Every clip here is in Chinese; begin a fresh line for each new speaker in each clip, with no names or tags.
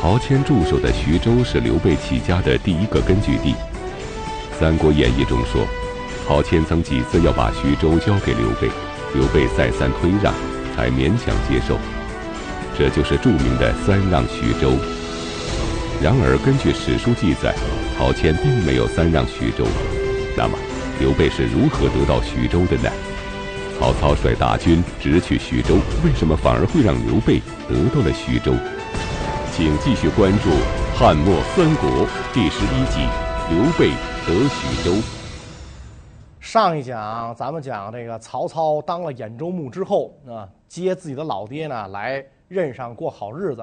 陶谦驻守的徐州是刘备起家的第一个根据地。《三国演义》中说，陶谦曾几次要把徐州交给刘备，刘备再三推让，才勉强接受。这就是著名的“三让徐州”。然而，根据史书记载，陶谦并没有三让徐州。那么，刘备是如何得到徐州的呢？曹操率大军直取徐州，为什么反而会让刘备得到了徐州？请继续关注《汉末三国》第十一集：刘备得徐州。
上一讲咱们讲这个曹操当了兖州牧之后啊，接自己的老爹呢来任上过好日子。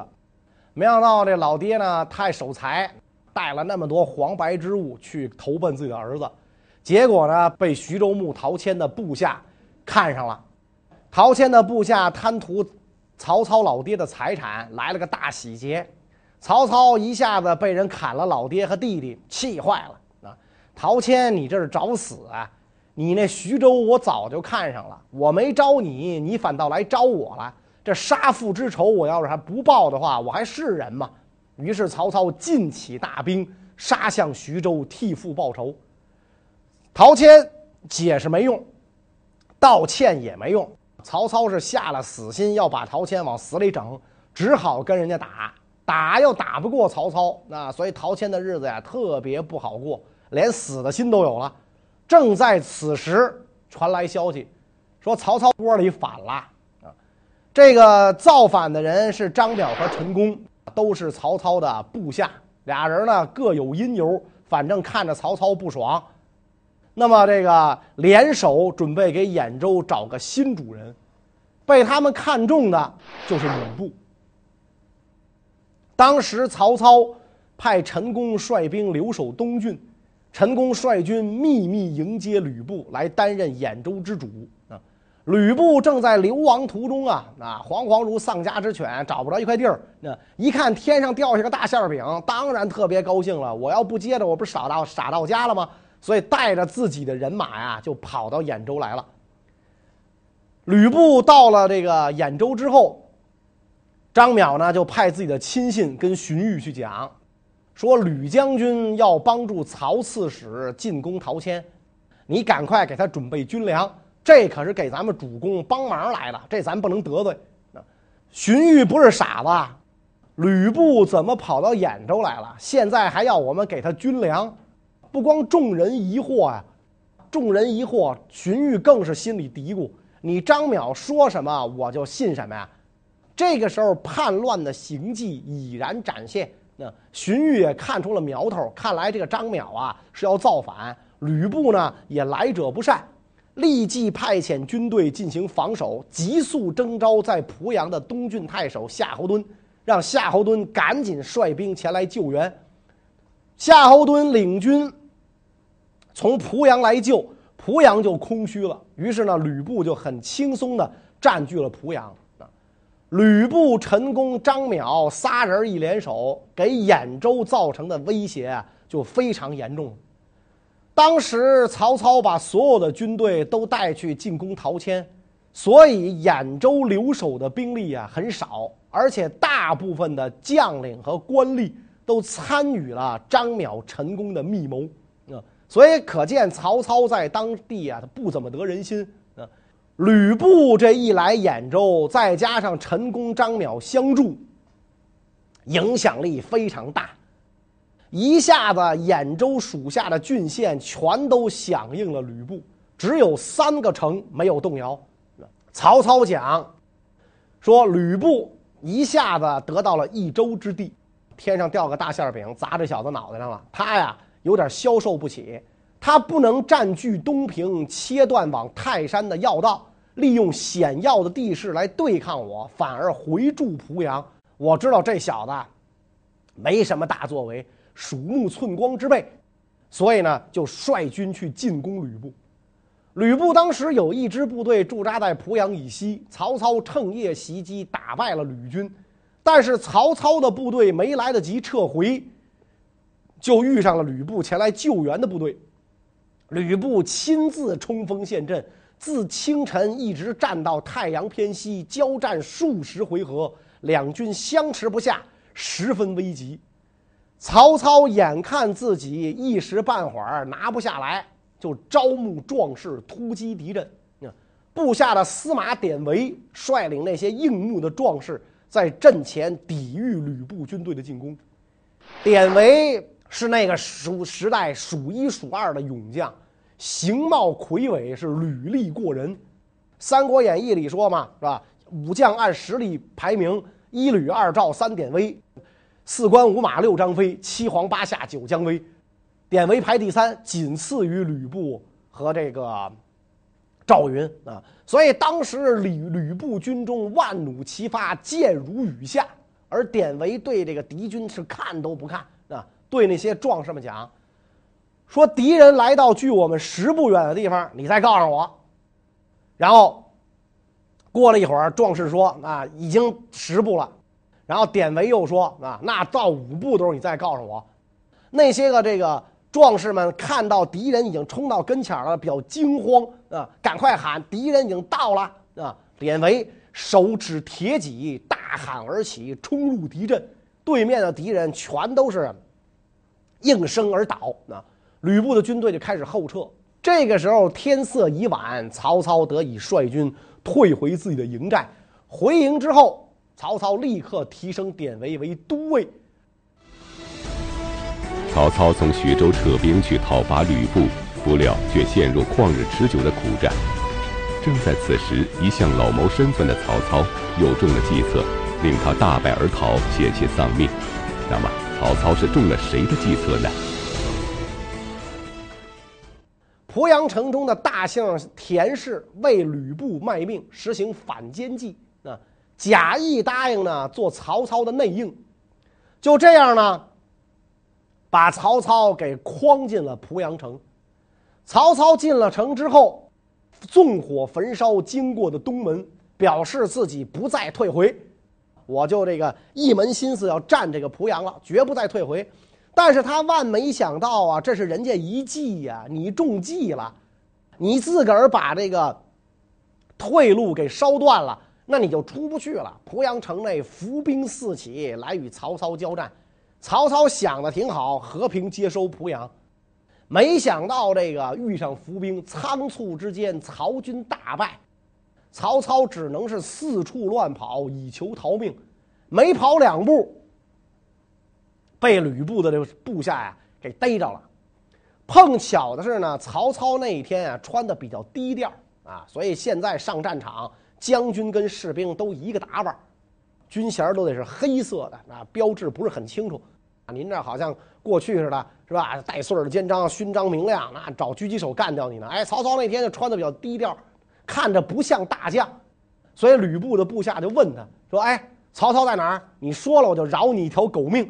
没想到这老爹呢太守财，带了那么多黄白之物去投奔自己的儿子，结果呢被徐州牧陶谦的部下看上了。陶谦的部下贪图曹操老爹的财产，来了个大洗劫。曹操一下子被人砍了老爹和弟弟，气坏了啊！陶谦，你这是找死啊！你那徐州我早就看上了，我没招你，你反倒来招我了。这杀父之仇，我要是还不报的话，我还是人吗？于是曹操尽起大兵杀向徐州，替父报仇。陶谦解释没用，道歉也没用。曹操是下了死心要把陶谦往死里整，只好跟人家打，打又打不过曹操，那所以陶谦的日子呀特别不好过，连死的心都有了。正在此时，传来消息，说曹操窝里反了啊。这个造反的人是张表和陈宫，都是曹操的部下。俩人呢各有因由，反正看着曹操不爽。那么这个联手准备给兖州找个新主人，被他们看中的就是吕布。当时曹操派陈宫率兵留守东郡，陈宫率军秘密迎接吕布来担任兖州之主啊。吕布正在流亡途中啊，啊，惶惶如丧家之犬，找不着一块地儿。那一看天上掉下个大馅饼，当然特别高兴了。我要不接着，我不是傻到傻到家了吗？所以带着自己的人马呀，就跑到兖州来了。吕布到了这个兖州之后，张邈呢就派自己的亲信跟荀彧去讲，说吕将军要帮助曹刺史进攻陶谦，你赶快给他准备军粮。这可是给咱们主公帮忙来的，这咱不能得罪。荀彧不是傻子，吕布怎么跑到兖州来了？现在还要我们给他军粮，不光众人疑惑呀，众人疑惑，荀彧更是心里嘀咕：你张邈说什么我就信什么呀？这个时候叛乱的行迹已然展现，那荀彧也看出了苗头，看来这个张邈啊是要造反，吕布呢也来者不善。立即派遣军队进行防守，急速征召在濮阳的东郡太守夏侯惇，让夏侯惇赶紧率兵前来救援。夏侯惇领军从濮阳来救，濮阳就空虚了。于是呢，吕布就很轻松地占据了濮阳。吕布、陈宫、张邈仨人一联手，给兖州造成的威胁就非常严重。当时曹操把所有的军队都带去进攻陶谦，所以兖州留守的兵力啊很少，而且大部分的将领和官吏都参与了张邈、陈宫的密谋，所以可见曹操在当地啊他不怎么得人心啊。吕布这一来兖州，再加上陈宫、张邈相助，影响力非常大。一下子，兖州属下的郡县全都响应了吕布，只有三个城没有动摇。曹操讲说，吕布一下子得到了一州之地，天上掉个大馅饼砸这小子脑袋上了，他呀有点消受不起。他不能占据东平，切断往泰山的要道，利用险要的地势来对抗我，反而回驻濮阳。我知道这小子没什么大作为。鼠目寸光之辈，所以呢，就率军去进攻吕布。吕布当时有一支部队驻扎在濮阳以西，曹操趁夜袭击，打败了吕军。但是曹操的部队没来得及撤回，就遇上了吕布前来救援的部队。吕布亲自冲锋陷阵，自清晨一直战到太阳偏西，交战数十回合，两军相持不下。十分危急。曹操眼看自己一时半会儿拿不下来，就招募壮士突击敌阵。部下的司马典韦率领那些应募的壮士，在阵前抵御吕布军队的进攻。典韦是那个数时代数一数二的勇将，形貌魁伟，是履历过人。《三国演义》里说嘛，是吧？武将按实力排名：一吕二赵三典韦，四关五马六张飞，七黄八夏九姜维。典韦排第三，仅次于吕布和这个。赵云啊，所以当时吕吕布军中万弩齐发，箭如雨下，而典韦对这个敌军是看都不看，对那些壮士们讲，说敌人来到距我们十步远的地方，你再告诉我。然后过了一会儿，壮士说啊，已经十步了。然后典韦又说啊，那到五步的时候你再告诉我。那些个这个。壮士们看到敌人已经冲到跟前了，比较惊慌啊！赶快喊：“敌人已经到了！”啊！典韦手持铁戟，大喊而起，冲入敌阵。对面的敌人全都是应声而倒啊！吕布的军队就开始后撤。这个时候天色已晚，曹操得以率军退回自己的营寨。回营之后，曹操立刻提升典韦为都尉。
曹操从徐州撤兵去讨伐吕布，不料却陷入旷日持久的苦战。正在此时，一向老谋深算的曹操又中了计策，令他大败而逃，险些丧命。那么，曹操是中了谁的计策呢？
濮阳城中的大姓田氏为吕布卖命，实行反间计啊，假意答应呢做曹操的内应。就这样呢。把曹操给诓进了濮阳城。曹操进了城之后，纵火焚烧经过的东门，表示自己不再退回。我就这个一门心思要占这个濮阳了，绝不再退回。但是他万没想到啊，这是人家一计呀，你中计了，你自个儿把这个退路给烧断了，那你就出不去了。濮阳城内伏兵四起，来与曹操交战。曹操想的挺好，和平接收濮阳，没想到这个遇上伏兵，仓促之间曹军大败，曹操只能是四处乱跑以求逃命，没跑两步，被吕布的这个部下呀给逮着了。碰巧的是呢，曹操那一天啊穿的比较低调啊，所以现在上战场，将军跟士兵都一个打扮。军衔都得是黑色的，啊，标志不是很清楚。啊，您这好像过去似的，是吧？带穗儿的肩章，勋章明亮，那找狙击手干掉你呢？哎，曹操那天就穿的比较低调，看着不像大将，所以吕布的部下就问他说：“哎，曹操在哪儿？你说了，我就饶你一条狗命，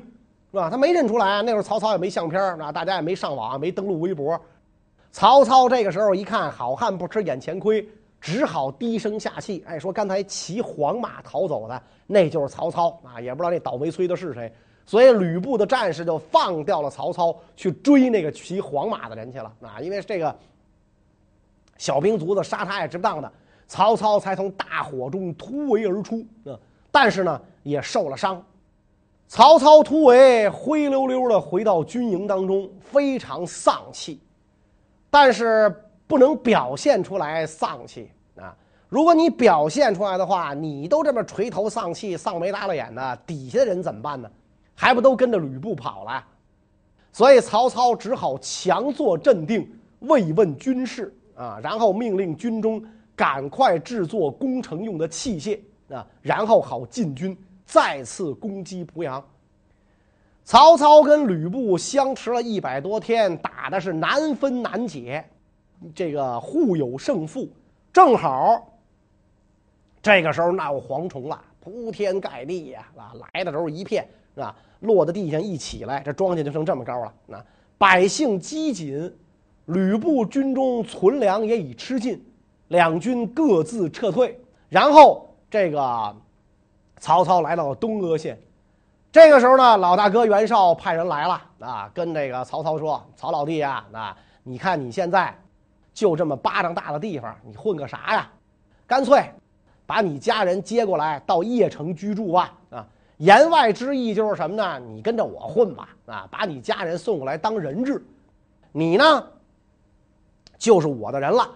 是吧？”他没认出来，那会儿曹操也没相片啊，大家也没上网，没登录微博。曹操这个时候一看，好汉不吃眼前亏。只好低声下气，哎，说刚才骑黄马逃走的，那就是曹操啊，也不知道那倒霉催的是谁，所以吕布的战士就放掉了曹操，去追那个骑黄马的人去了啊，因为这个小兵卒子杀他也值不当的，曹操才从大火中突围而出嗯，但是呢也受了伤。曹操突围，灰溜溜的回到军营当中，非常丧气，但是。不能表现出来丧气啊！如果你表现出来的话，你都这么垂头丧气、丧眉打了眼的，底下的人怎么办呢？还不都跟着吕布跑了？所以曹操只好强作镇定，慰问军士啊，然后命令军中赶快制作攻城用的器械啊，然后好进军，再次攻击濮阳。曹操跟吕布相持了一百多天，打的是难分难解。这个互有胜负，正好这个时候闹蝗虫了，铺天盖地呀！啊，来的时候一片啊？落在地上一起来，这庄稼就剩这么高了。那百姓饥馑，吕布军中存粮也已吃尽，两军各自撤退。然后这个曹操来到了东阿县，这个时候呢，老大哥袁绍派人来了啊，跟这个曹操说：“曹老弟啊，啊，你看你现在。”就这么巴掌大的地方，你混个啥呀？干脆把你家人接过来到邺城居住吧！啊，言外之意就是什么呢？你跟着我混吧，啊，把你家人送过来当人质，你呢，就是我的人了。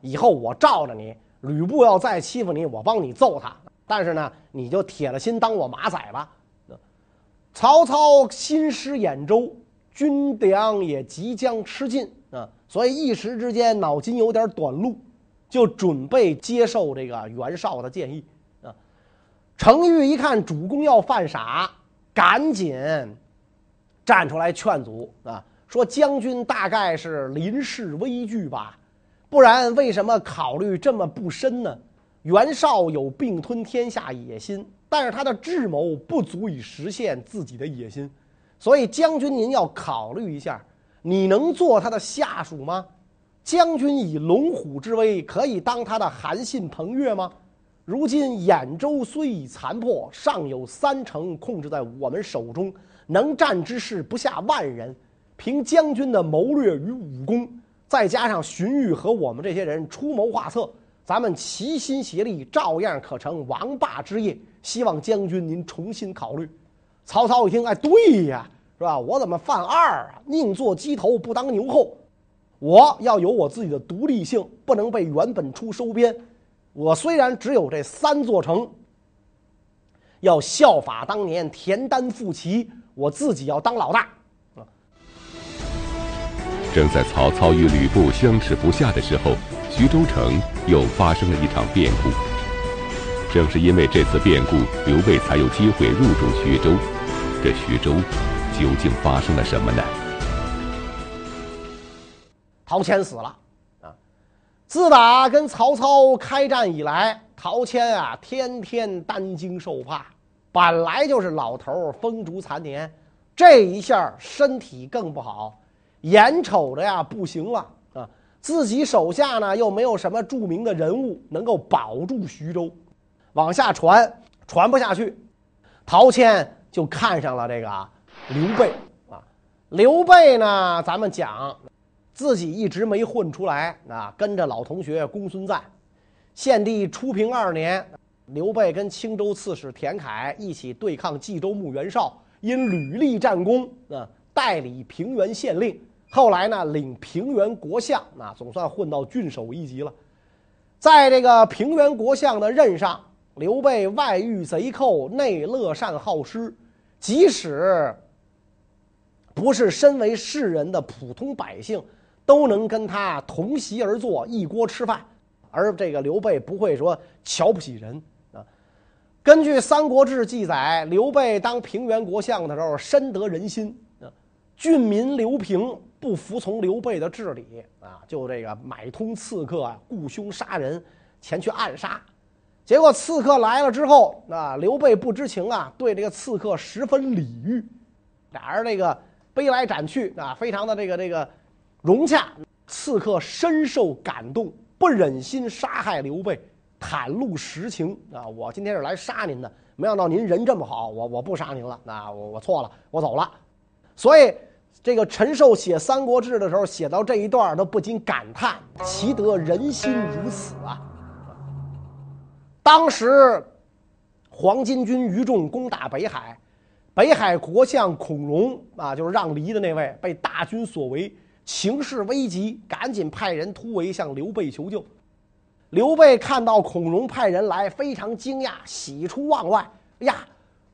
以后我罩着你，吕布要再欺负你，我帮你揍他。但是呢，你就铁了心当我马仔吧。曹操新失兖州，军粮也即将吃尽啊，所以一时之间脑筋有点短路，就准备接受这个袁绍的建议啊。程昱一看主公要犯傻，赶紧站出来劝阻啊，说将军大概是临事危惧吧，不然为什么考虑这么不深呢？袁绍有并吞天下野心。但是他的智谋不足以实现自己的野心，所以将军您要考虑一下，你能做他的下属吗？将军以龙虎之威，可以当他的韩信、彭越吗？如今兖州虽已残破，尚有三城控制在我们手中，能战之士不下万人。凭将军的谋略与武功，再加上荀彧和我们这些人出谋划策，咱们齐心协力，照样可成王霸之业。希望将军您重新考虑。曹操一听，哎，对呀，是吧？我怎么犯二啊？宁做鸡头，不当牛后。我要有我自己的独立性，不能被袁本初收编。我虽然只有这三座城，要效法当年田单复齐，我自己要当老大。
正在曹操与吕布相持不下的时候，徐州城又发生了一场变故。正是因为这次变故，刘备才有机会入主徐州。这徐州究竟发生了什么呢？
陶谦死了啊！自打跟曹操开战以来，陶谦啊天天担惊受怕，本来就是老头风烛残年，这一下身体更不好，眼瞅着呀不行了啊！自己手下呢又没有什么著名的人物能够保住徐州。往下传，传不下去，陶谦就看上了这个刘备啊。刘备呢，咱们讲自己一直没混出来啊，跟着老同学公孙瓒。献帝初平二年，刘备跟青州刺史田楷一起对抗冀州牧袁绍，因屡立战功啊，代理平原县令。后来呢，领平原国相，那，总算混到郡守一级了。在这个平原国相的任上。刘备外御贼寇，内乐善好施，即使不是身为士人的普通百姓，都能跟他同席而坐，一锅吃饭。而这个刘备不会说瞧不起人啊。根据《三国志》记载，刘备当平原国相的时候，深得人心啊。郡民刘平不服从刘备的治理啊，就这个买通刺客啊，雇凶杀人，前去暗杀。结果刺客来了之后，啊，刘备不知情啊，对这个刺客十分礼遇，俩人这个杯来斩去啊，非常的这个这个融洽。刺客深受感动，不忍心杀害刘备，袒露实情啊，我今天是来杀您的，没想到您人这么好，我我不杀您了，那我我错了，我走了。所以这个陈寿写《三国志》的时候，写到这一段都不禁感叹：其得人心如此啊！当时，黄巾军余众攻打北海，北海国相孔融啊，就是让梨的那位，被大军所围，情势危急，赶紧派人突围向刘备求救。刘备看到孔融派人来，非常惊讶，喜出望外。哎呀，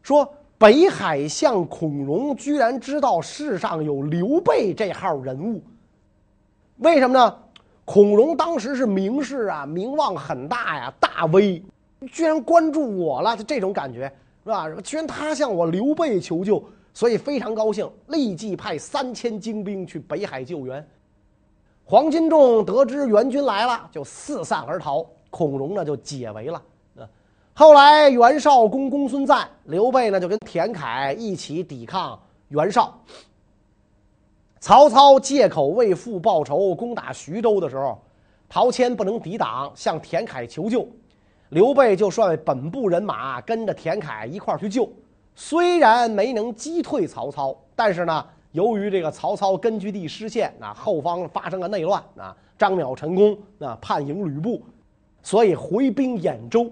说北海相孔融居然知道世上有刘备这号人物，为什么呢？孔融当时是名士啊，名望很大呀，大威。居然关注我了，就这种感觉是吧？居然他向我刘备求救，所以非常高兴，立即派三千精兵去北海救援。黄巾众得知援军来了，就四散而逃，孔融呢就解围了。后来袁绍攻公孙瓒，刘备呢就跟田楷一起抵抗袁绍。曹操借口为父报仇，攻打徐州的时候，陶谦不能抵挡，向田楷求救。刘备就率本部人马跟着田楷一块儿去救，虽然没能击退曹操，但是呢，由于这个曹操根据地失陷，啊，后方发生了内乱，啊，张邈成功，啊，叛迎吕布，所以回兵兖州，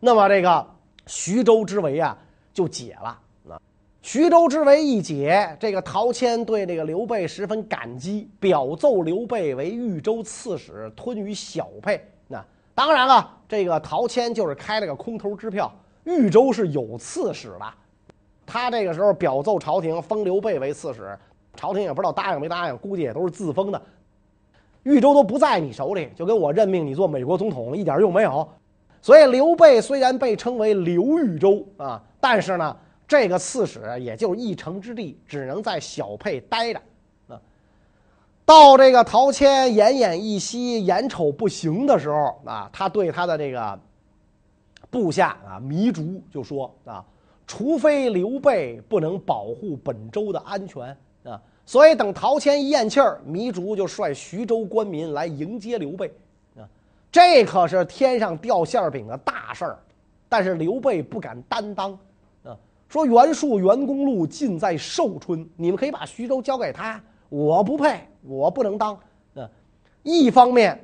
那么这个徐州之围啊，就解了。啊，徐州之围一解，这个陶谦对这个刘备十分感激，表奏刘备为豫州刺史，吞于小沛。那当然了，这个陶谦就是开了个空头支票，豫州是有刺史的。他这个时候表奏朝廷，封刘备为刺史，朝廷也不知道答应没答应，估计也都是自封的。豫州都不在你手里，就跟我任命你做美国总统一点用没有。所以刘备虽然被称为刘豫州啊，但是呢，这个刺史也就一城之地，只能在小沛待着啊。到这个陶谦奄奄一息、眼瞅不行的时候啊，他对他的这个部下啊糜竺就说啊。除非刘备不能保护本州的安全啊，所以等陶谦一咽气儿，糜竺就率徐州官民来迎接刘备，这可是天上掉馅饼的大事儿。但是刘备不敢担当啊，说袁术、袁公路尽在寿春，你们可以把徐州交给他，我不配，我不能当啊。一方面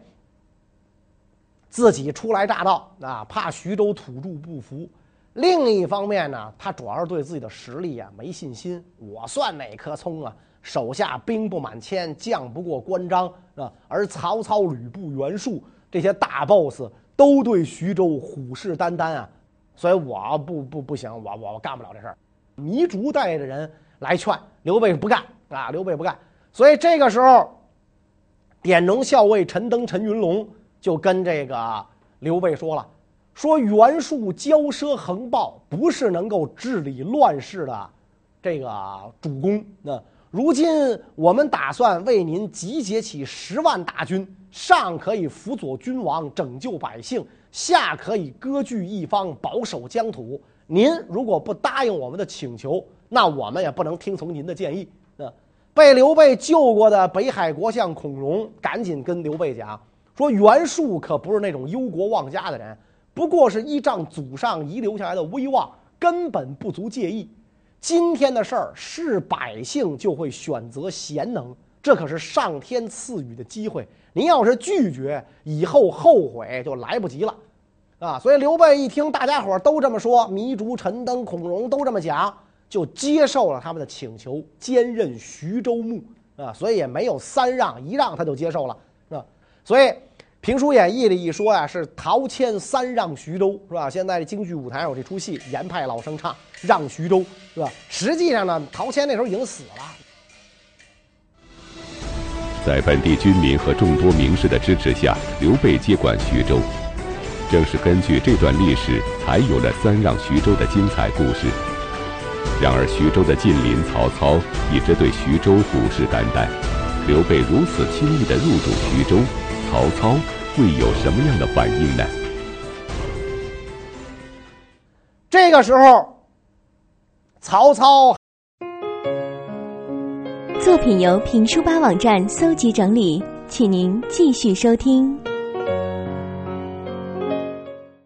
自己初来乍到啊，怕徐州土著不服。另一方面呢，他主要是对自己的实力啊没信心。我算哪棵葱啊？手下兵不满千，将不过关张啊。而曹操、吕布、袁术这些大 boss 都对徐州虎视眈眈啊，所以我不不不行，我我我干不了这事儿。糜竺带着人来劝刘备不干啊，刘备不干。所以这个时候，典农校尉陈登、陈云龙就跟这个刘备说了。说袁术骄奢横暴，不是能够治理乱世的这个主公。那如今我们打算为您集结起十万大军，上可以辅佐君王拯救百姓，下可以割据一方保守疆土。您如果不答应我们的请求，那我们也不能听从您的建议。那被刘备救过的北海国相孔融赶紧跟刘备讲说：袁术可不是那种忧国忘家的人。不过是依仗祖上遗留下来的威望，根本不足介意。今天的事儿是百姓就会选择贤能，这可是上天赐予的机会。您要是拒绝，以后后悔就来不及了，啊！所以刘备一听大家伙都这么说，糜竺、陈登、孔融都这么讲，就接受了他们的请求，兼任徐州牧啊。所以也没有三让，一让他就接受了，啊。所以。《评书演义》里一说呀，是陶谦三让徐州，是吧？现在京剧舞台上有这出戏，严派老生唱让徐州，是吧？实际上呢，陶谦那时候已经死了。
在本地军民和众多名士的支持下，刘备接管徐州。正是根据这段历史，才有了三让徐州的精彩故事。然而，徐州的近邻曹操一直对徐州虎视眈眈，刘备如此轻易地入主徐州。曹操会有什么样的反应呢？
这个时候，曹操
作品由评书吧网站搜集整理，请您继续收听。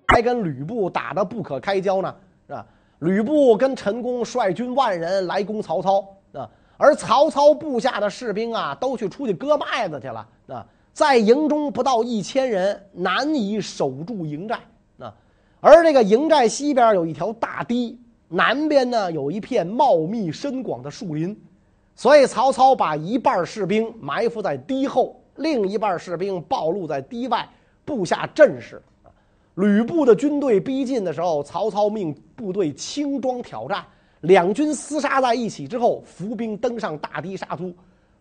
还跟吕布打得不可开交呢，是吧？吕布跟陈宫率军万人来攻曹操啊，而曹操部下的士兵啊，都去出去割麦子去了啊。在营中不到一千人，难以守住营寨啊。而这个营寨西边有一条大堤，南边呢有一片茂密深广的树林，所以曹操把一半士兵埋伏在堤后，另一半士兵暴露在堤外，布下阵势。吕布的军队逼近的时候，曹操命部队轻装挑战，两军厮杀在一起之后，伏兵登上大堤杀出。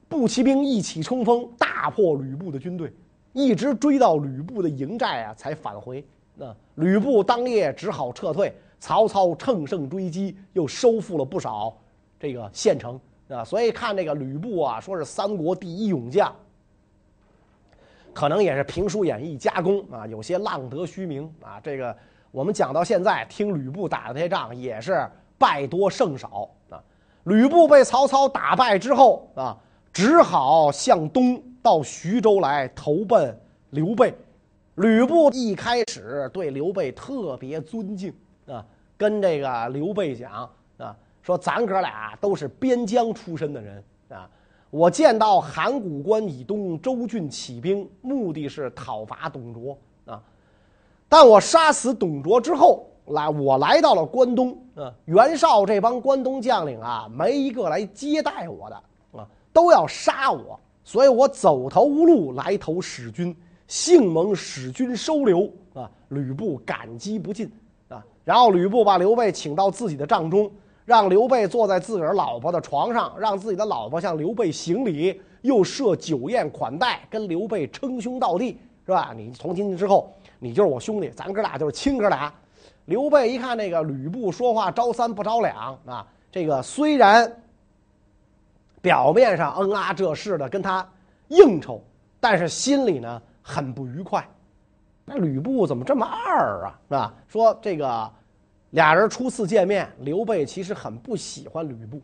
步骑兵一起冲锋，大破吕布的军队，一直追到吕布的营寨啊，才返回。那吕布当夜只好撤退，曹操乘胜追击，又收复了不少这个县城啊。所以看这个吕布啊，说是三国第一勇将，可能也是评书演义加工啊，有些浪得虚名啊。这个我们讲到现在，听吕布打的这些仗也是败多胜少啊。吕布被曹操打败之后啊。只好向东到徐州来投奔刘备。吕布一开始对刘备特别尊敬啊，跟这个刘备讲啊，说咱哥俩都是边疆出身的人啊。我见到函谷关以东州郡起兵，目的是讨伐董卓啊。但我杀死董卓之后来，我来到了关东啊，袁绍这帮关东将领啊，没一个来接待我的啊，都要杀我，所以我走投无路来投使君，幸蒙使君收留啊，吕布感激不尽啊。然后吕布把刘备请到自己的帐中，让刘备坐在自个儿老婆的床上，让自己的老婆向刘备行礼，又设酒宴款待，跟刘备称兄道弟，是吧？你从今天之后。你就是我兄弟，咱哥俩就是亲哥俩。刘备一看那个吕布说话招三不着两啊，这个虽然表面上嗯啊这事的跟他应酬，但是心里呢很不愉快。那吕布怎么这么二啊？是吧？说这个俩人初次见面，刘备其实很不喜欢吕布，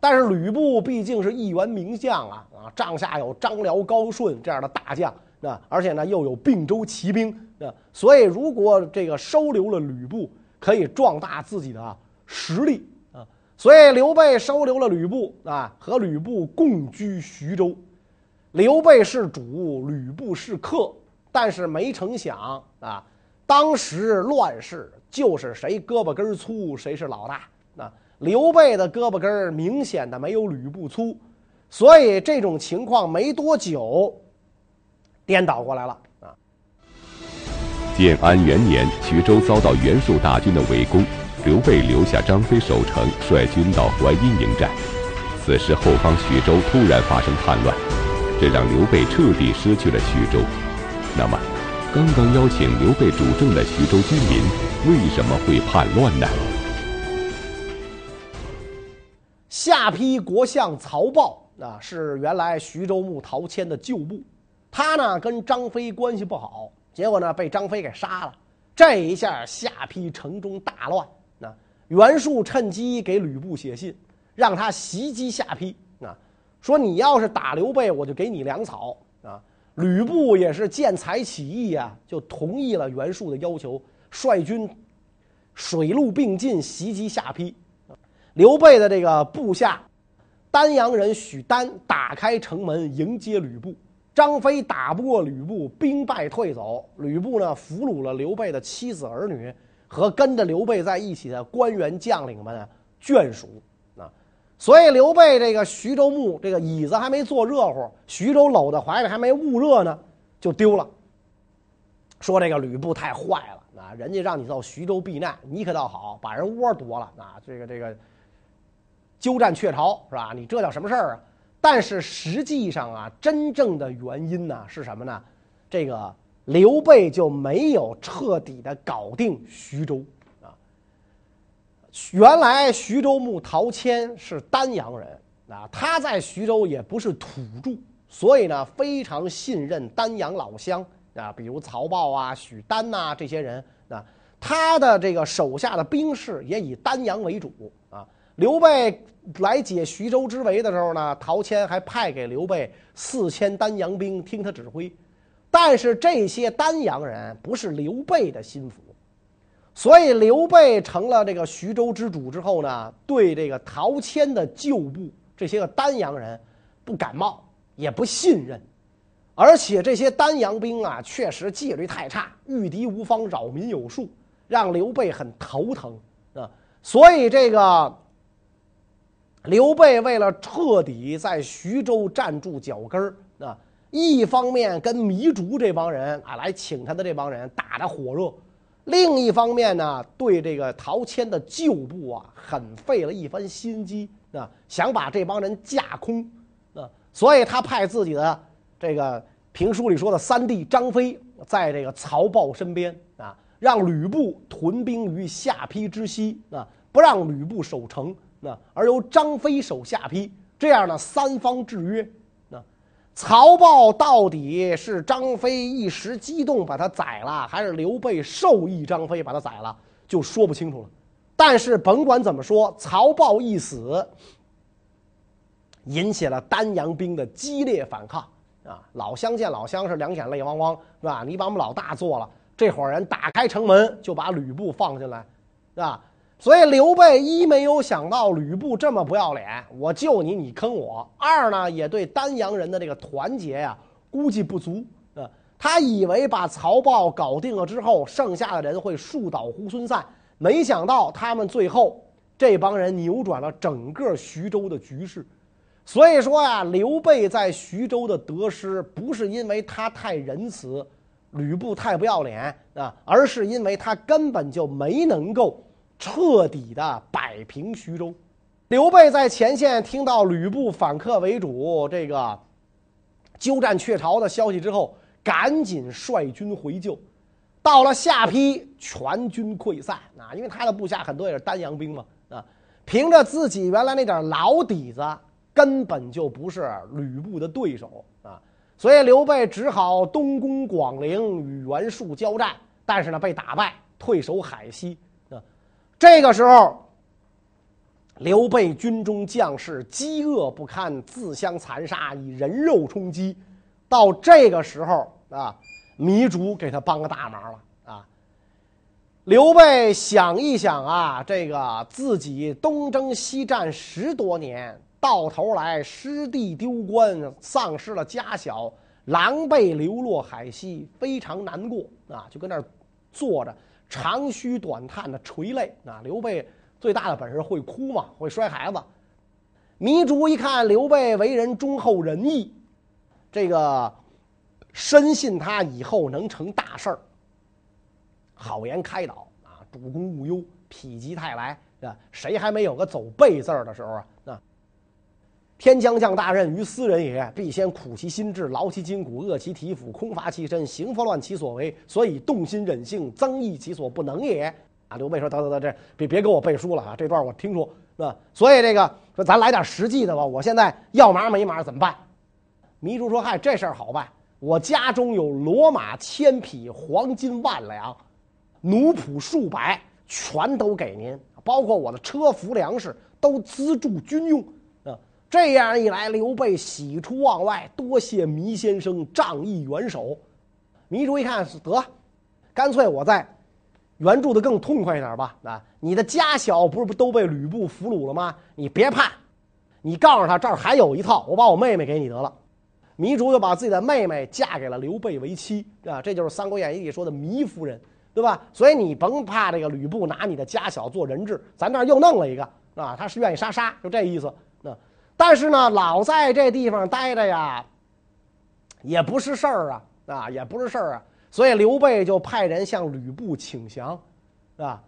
但是吕布毕竟是一员名将啊啊，帐下有张辽、高顺这样的大将。啊，而且呢，又有并州骑兵啊，所以如果这个收留了吕布，可以壮大自己的实力啊。所以刘备收留了吕布啊，和吕布共居徐州。刘备是主，吕布是客，但是没成想啊，当时乱世就是谁胳膊根儿粗谁是老大啊。刘备的胳膊根儿明显的没有吕布粗，所以这种情况没多久。颠倒过来了啊！
建安元年，徐州遭到袁术大军的围攻，刘备留下张飞守城，率军到淮阴迎战。此时后方徐州突然发生叛乱，这让刘备彻底失去了徐州。那么，刚刚邀请刘备主政的徐州军民为什么会叛乱呢？
下邳国相曹豹啊，是原来徐州牧陶谦的旧部。他呢跟张飞关系不好，结果呢被张飞给杀了。这一下下邳城中大乱。那袁术趁机给吕布写信，让他袭击下邳。啊，说你要是打刘备，我就给你粮草。啊，吕布也是见财起意啊，就同意了袁术的要求，率军水陆并进袭击下邳。刘备的这个部下丹阳人许丹打开城门迎接吕布。张飞打不过吕布，兵败退走。吕布呢，俘虏了刘备的妻子儿女和跟着刘备在一起的官员将领们眷属啊。所以刘备这个徐州牧这个椅子还没坐热乎，徐州搂在怀里还没捂热呢，就丢了。说这个吕布太坏了啊！人家让你到徐州避难，你可倒好，把人窝夺了啊！这个这个鸠占鹊巢是吧？你这叫什么事儿啊？但是实际上啊，真正的原因呢是什么呢？这个刘备就没有彻底的搞定徐州啊。原来徐州牧陶谦是丹阳人啊，他在徐州也不是土著，所以呢非常信任丹阳老乡啊，比如曹豹啊、许丹呐这些人啊，他的这个手下的兵士也以丹阳为主啊。刘备来解徐州之围的时候呢，陶谦还派给刘备四千丹阳兵听他指挥，但是这些丹阳人不是刘备的心腹，所以刘备成了这个徐州之主之后呢，对这个陶谦的旧部这些个丹阳人不感冒，也不信任，而且这些丹阳兵啊，确实纪律太差，御敌无方，扰民有术，让刘备很头疼啊，所以这个。刘备为了彻底在徐州站住脚跟儿啊，一方面跟糜竺这帮人啊来请他的这帮人打得火热，另一方面呢，对这个陶谦的旧部啊，很费了一番心机啊，想把这帮人架空啊，所以他派自己的这个评书里说的三弟张飞在这个曹豹身边啊，让吕布屯兵于下邳之西啊，不让吕布守城。那而由张飞守下邳，这样呢，三方制约。那曹豹到底是张飞一时激动把他宰了，还是刘备授意张飞把他宰了，就说不清楚了。但是甭管怎么说，曹豹一死，引起了丹阳兵的激烈反抗啊！老乡见老乡是两眼泪汪汪，是吧？你把我们老大做了，这伙人打开城门就把吕布放进来，是吧？所以刘备一没有想到吕布这么不要脸，我救你，你坑我；二呢，也对丹阳人的这个团结呀估计不足啊。他以为把曹豹搞定了之后，剩下的人会树倒猢狲散，没想到他们最后这帮人扭转了整个徐州的局势。所以说呀，刘备在徐州的得失，不是因为他太仁慈，吕布太不要脸啊，而是因为他根本就没能够彻底的摆平徐州。刘备在前线听到吕布反客为主，这个鸠占鹊巢的消息之后，赶紧率军回救。到了下邳，全军溃散啊！因为他的部下很多也是丹阳兵嘛啊，凭着自己原来那点老底子。根本就不是吕布的对手啊，所以刘备只好东攻广陵，与袁术交战，但是呢被打败，退守海西啊。这个时候，刘备军中将士饥饿不堪，自相残杀，以人肉充饥。到这个时候啊，糜竺给他帮个大忙了啊。刘备想一想啊，这个自己东征西战十多年。到头来失地丢官，丧失了家小，狼狈流落海西，非常难过啊！就跟那儿坐着，长吁短叹的垂泪啊。刘备最大的本事会哭嘛，会摔孩子。糜竺一看刘备为人忠厚仁义，这个深信他以后能成大事儿，好言开导啊，主公勿忧，否极泰来啊！谁还没有个走背字儿的时候啊？天将降大任于斯人也，必先苦其心志，劳其筋骨，饿其体肤，空乏其身，行拂乱其所为，所以动心忍性，增益其所不能也。啊，刘备说：“得得得，这别别给我背书了啊！这段我听说是吧？所以这个说咱来点实际的吧。我现在要马没马怎么办？”糜竺说：“嗨，这事儿好办，我家中有骡马千匹，黄金万两，奴仆数百，全都给您，包括我的车服粮食都资助军用。”这样一来，刘备喜出望外，多谢糜先生仗义援手。糜竺一看，得，干脆我再援助的更痛快一点吧。啊，你的家小不是不都被吕布俘虏了吗？你别怕，你告诉他这儿还有一套，我把我妹妹给你得了。糜竺就把自己的妹妹嫁给了刘备为妻，啊，这就是《三国演义》里说的糜夫人，对吧？所以你甭怕这个吕布拿你的家小做人质，咱这儿又弄了一个，啊，他是愿意杀杀，就这意思。但是呢，老在这地方待着呀，也不是事儿啊，啊，也不是事儿啊。所以刘备就派人向吕布请降，啊，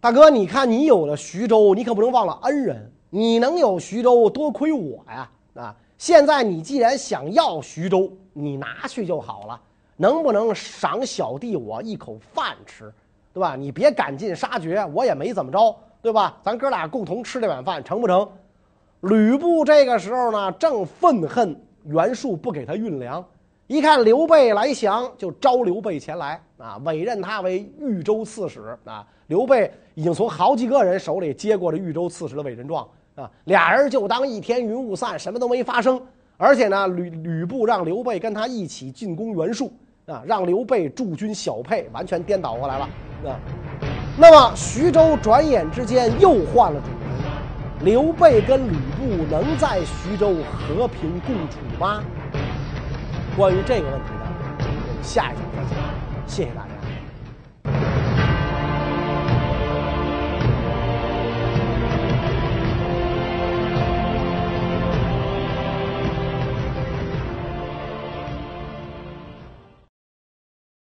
大哥，你看你有了徐州，你可不能忘了恩人。你能有徐州，多亏我呀，啊！现在你既然想要徐州，你拿去就好了，能不能赏小弟我一口饭吃，对吧？你别赶尽杀绝，我也没怎么着，对吧？咱哥俩共同吃这碗饭，成不成？吕布这个时候呢，正愤恨袁术不给他运粮，一看刘备来降，就招刘备前来啊，委任他为豫州刺史啊。刘备已经从好几个人手里接过了豫州刺史的委任状啊，俩人就当一天云雾散，什么都没发生。而且呢，吕吕布让刘备跟他一起进攻袁术啊，让刘备驻军小沛，完全颠倒过来了啊。那么徐州转眼之间又换了主。刘备跟吕布能在徐州和平共处吗？关于这个问题呢，我们下一讲再讲。谢谢大家。